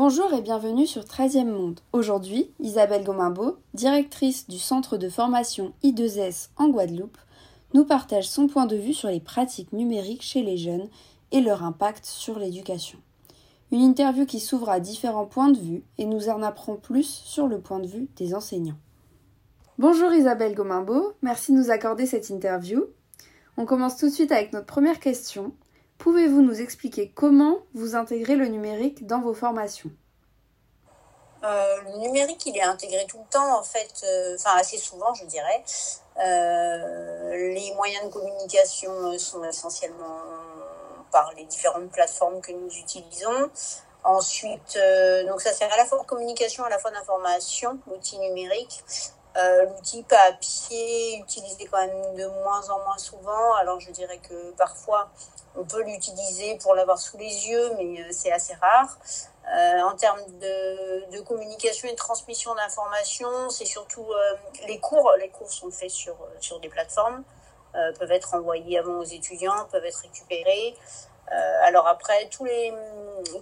Bonjour et bienvenue sur 13e Monde. Aujourd'hui, Isabelle Gomimbeau, directrice du centre de formation I2S en Guadeloupe, nous partage son point de vue sur les pratiques numériques chez les jeunes et leur impact sur l'éducation. Une interview qui s'ouvre à différents points de vue et nous en apprend plus sur le point de vue des enseignants. Bonjour Isabelle Gomimbeau, merci de nous accorder cette interview. On commence tout de suite avec notre première question. Pouvez-vous nous expliquer comment vous intégrez le numérique dans vos formations? Euh, le numérique, il est intégré tout le temps, en fait, euh, enfin assez souvent, je dirais. Euh, les moyens de communication sont essentiellement par les différentes plateformes que nous utilisons. Ensuite, donc ça sert à la fois de communication, à la fois d'information, l'outil numérique. L'outil papier utilisé quand même de moins en moins souvent. Alors je dirais que parfois on peut l'utiliser pour l'avoir sous les yeux, mais euh, c'est assez rare. Euh, en termes de, communication et de transmission d'informations, c'est surtout euh, les cours. Les cours sont faits sur, sur des plateformes, peuvent être envoyés avant aux étudiants, peuvent être récupérés. Alors après, tous les,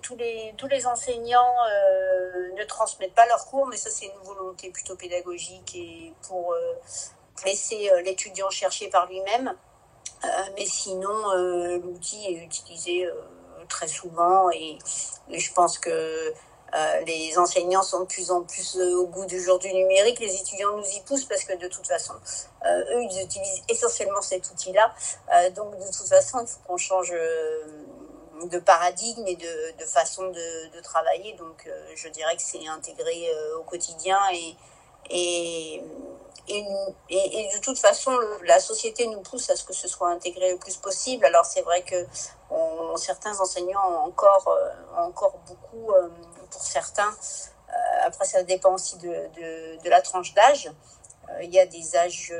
tous les, tous les enseignants ne transmettent pas leurs cours, mais ça c'est une volonté plutôt pédagogique et pour laisser l'étudiant chercher par lui-même. Euh, mais sinon, euh, l'outil est utilisé euh, très souvent et, je pense que les enseignants sont de plus en plus au goût du jour du numérique. Les étudiants nous y poussent parce que de toute façon, eux, ils utilisent essentiellement cet outil-là. donc, de toute façon, il faut qu'on change de paradigme et de, façon de, travailler. Donc, je dirais que c'est intégré au quotidien et, et, et, et, de toute façon, la société nous pousse à ce que ce soit intégré le plus possible. Alors c'est vrai que certains enseignants ont encore, euh, encore beaucoup, euh, pour certains, euh, après ça dépend aussi de, de, la tranche d'âge. Il y a des âges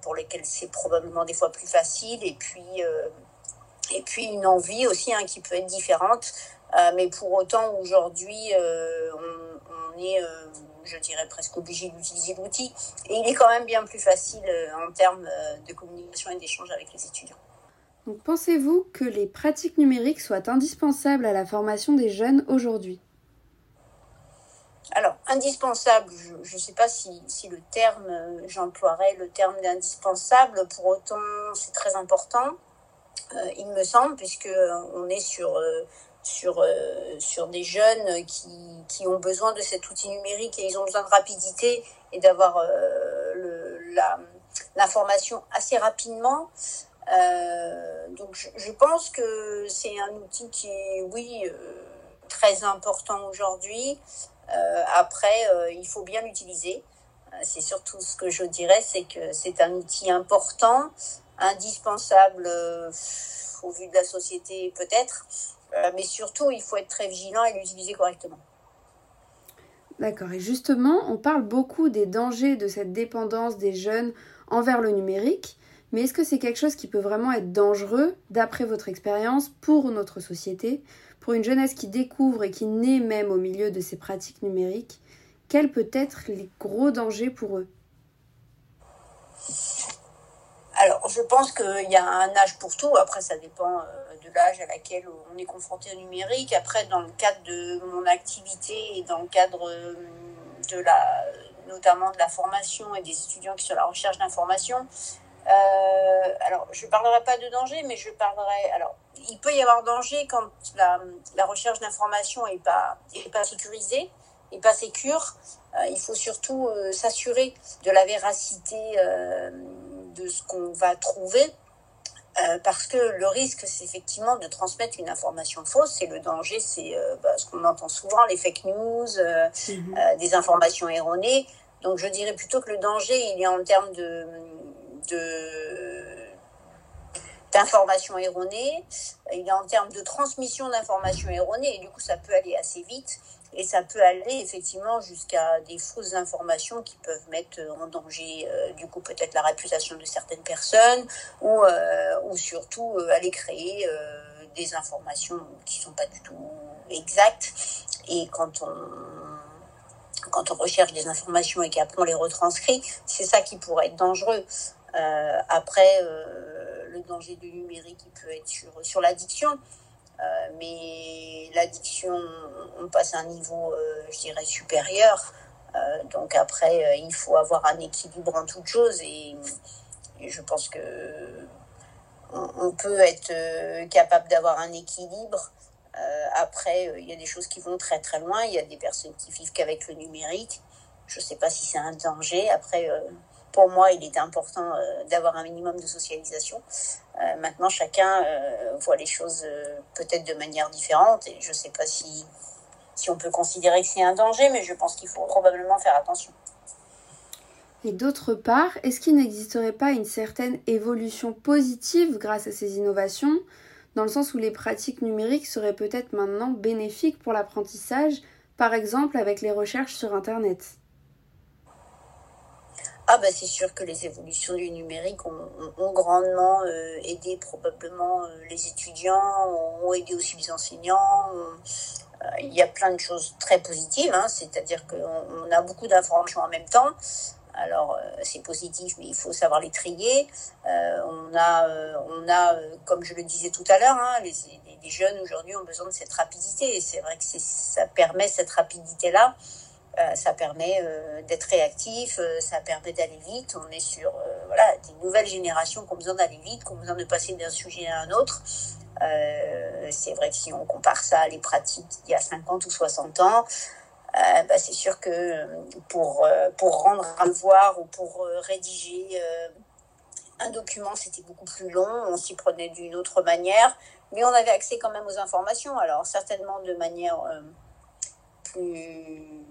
pour lesquels c'est probablement des fois plus facile et puis, et puis une envie aussi hein, qui peut être différente. mais pour autant, aujourd'hui, on, on, est je dirais presque obligé d'utiliser l'outil. Et il est quand même bien plus facile euh, en termes euh, de communication et d'échange avec les étudiants. Donc pensez-vous que les pratiques numériques soient indispensables à la formation des jeunes aujourd'hui? Alors, indispensable, je ne sais pas si, si, le terme, euh, j'emploierais le terme d'indispensable, pour autant c'est très important, il me semble, puisqu'on est sur sur, euh, sur des jeunes qui, qui, ont besoin de cet outil numérique et ils ont besoin de rapidité et d'avoir euh, l'information assez rapidement. Euh, donc je, je, pense que c'est un outil qui est, oui, très important aujourd'hui. Après, il faut bien l'utiliser. C'est surtout ce que je dirais, c'est que c'est un outil important, indispensable au vu de la société peut-être, euh, mais surtout, il faut être très vigilant et l'utiliser correctement. D'accord. Et justement, on parle beaucoup des dangers de cette dépendance des jeunes envers le numérique. Mais est-ce que c'est quelque chose qui peut vraiment être dangereux, d'après votre expérience, pour notre société, pour une jeunesse qui découvre et qui naît même au milieu de ces pratiques numériques Quels peuvent être les gros dangers pour eux? Alors, je pense qu'il y a un âge pour tout. Après, ça dépend euh, de l'âge à laquelle on est confronté au numérique. Après, dans le cadre de mon activité et dans le cadre euh, de la, notamment de la formation et des étudiants qui sont à la recherche d'informations, euh, alors, je ne parlerai pas de danger, mais je parlerai. Alors, il peut y avoir danger quand la, la recherche d'informations n'est pas, est pas sécurisée, n'est pas sécure. il faut surtout s'assurer de la véracité de ce qu'on va trouver. Euh, parce que le risque, c'est effectivement de transmettre une information fausse et le danger, c'est euh, bah, ce qu'on entend souvent, les fake news, euh, mhm. des informations erronées. Donc je dirais plutôt que le danger, il est en termes de, d'informations erronées, il est en termes de transmission d'informations erronées et du coup ça peut aller assez vite. Et ça peut aller effectivement jusqu'à des fausses informations qui peuvent mettre en danger, euh, du coup, peut-être la réputation de certaines personnes ou, euh, ou surtout euh, aller créer des informations qui sont pas du tout exactes. Et quand on, quand on recherche des informations et qu'après on les retranscrit, c'est ça qui pourrait être dangereux. Après, le danger du numérique, il peut être sur, l'addiction. mais l'addiction, on passe à un niveau, je dirais, supérieur. donc après, il faut avoir un équilibre en toute chose et, je pense que on, peut être capable d'avoir un équilibre. après, il y a des choses qui vont très très loin. Il y a des personnes qui vivent qu'avec le numérique. Je ne sais pas si c'est un danger. Après, euh, pour moi, il est important euh, d'avoir un minimum de socialisation. Euh, maintenant, chacun voit les choses peut-être de manière différente et je ne sais pas si, si on peut considérer que c'est un danger, mais je pense qu'il faut probablement faire attention. Et d'autre part, est-ce qu'il n'existerait pas une certaine évolution positive grâce à ces innovations, dans le sens où les pratiques numériques seraient peut-être maintenant bénéfiques pour l'apprentissage, par exemple avec les recherches sur Internet? Ah bah c'est sûr que les évolutions du numérique ont, grandement euh, aidé probablement euh, les étudiants, ont aidé aussi les enseignants. Euh, il y a plein de choses très positives, hein, c'est-à-dire qu'on on a beaucoup d'informations en même temps. Alors c'est positif, mais il faut savoir les trier. on a, on a, comme je le disais tout à l'heure, hein, les, les, jeunes aujourd'hui ont besoin de cette rapidité. Et c'est vrai que ça permet cette rapidité-là ça permet euh, d'être réactif, euh, ça permet d'aller vite. On est sur voilà, des nouvelles générations qui ont besoin d'aller vite, qui ont besoin de passer d'un sujet à un autre. c'est vrai que si on compare ça à les pratiques il y a 50 ou 60 ans, bah, c'est sûr que pour, pour rendre un devoir ou pour rédiger un document, c'était beaucoup plus long, on s'y prenait d'une autre manière, mais on avait accès quand même aux informations, alors certainement de manière plus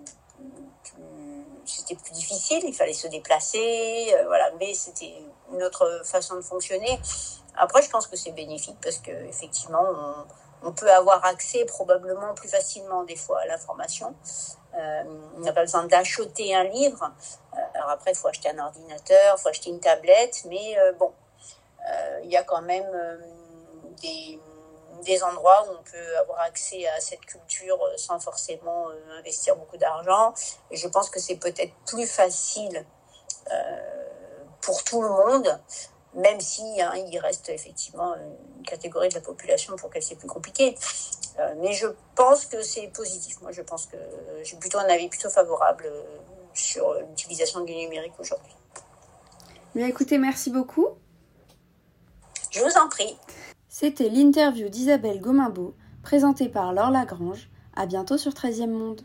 c'était plus difficile, il fallait se déplacer, euh, voilà, mais c'était une autre façon de fonctionner. Après, je pense que c'est bénéfique parce que effectivement, on, peut avoir accès probablement plus facilement des fois à l'information. Euh, on n'a pas besoin d'acheter un livre. Euh, alors après, il faut acheter un ordinateur, il faut acheter une tablette, mais bon, il y a quand même des des endroits où on peut avoir accès à cette culture euh, sans forcément euh, investir beaucoup d'argent. Et je pense que c'est peut-être plus facile euh, pour tout le monde, même si hein, il reste effectivement une catégorie de la population pour laquelle c'est plus compliqué. mais je pense que c'est positif. Moi, je pense que j'ai plutôt un avis plutôt favorable sur l'utilisation du numérique aujourd'hui. Bien écoutez, merci beaucoup. Je vous en prie. C'était l'interview d'Isabelle Gomimbeau, présentée par Laure Lagrange. À bientôt sur 13e Monde.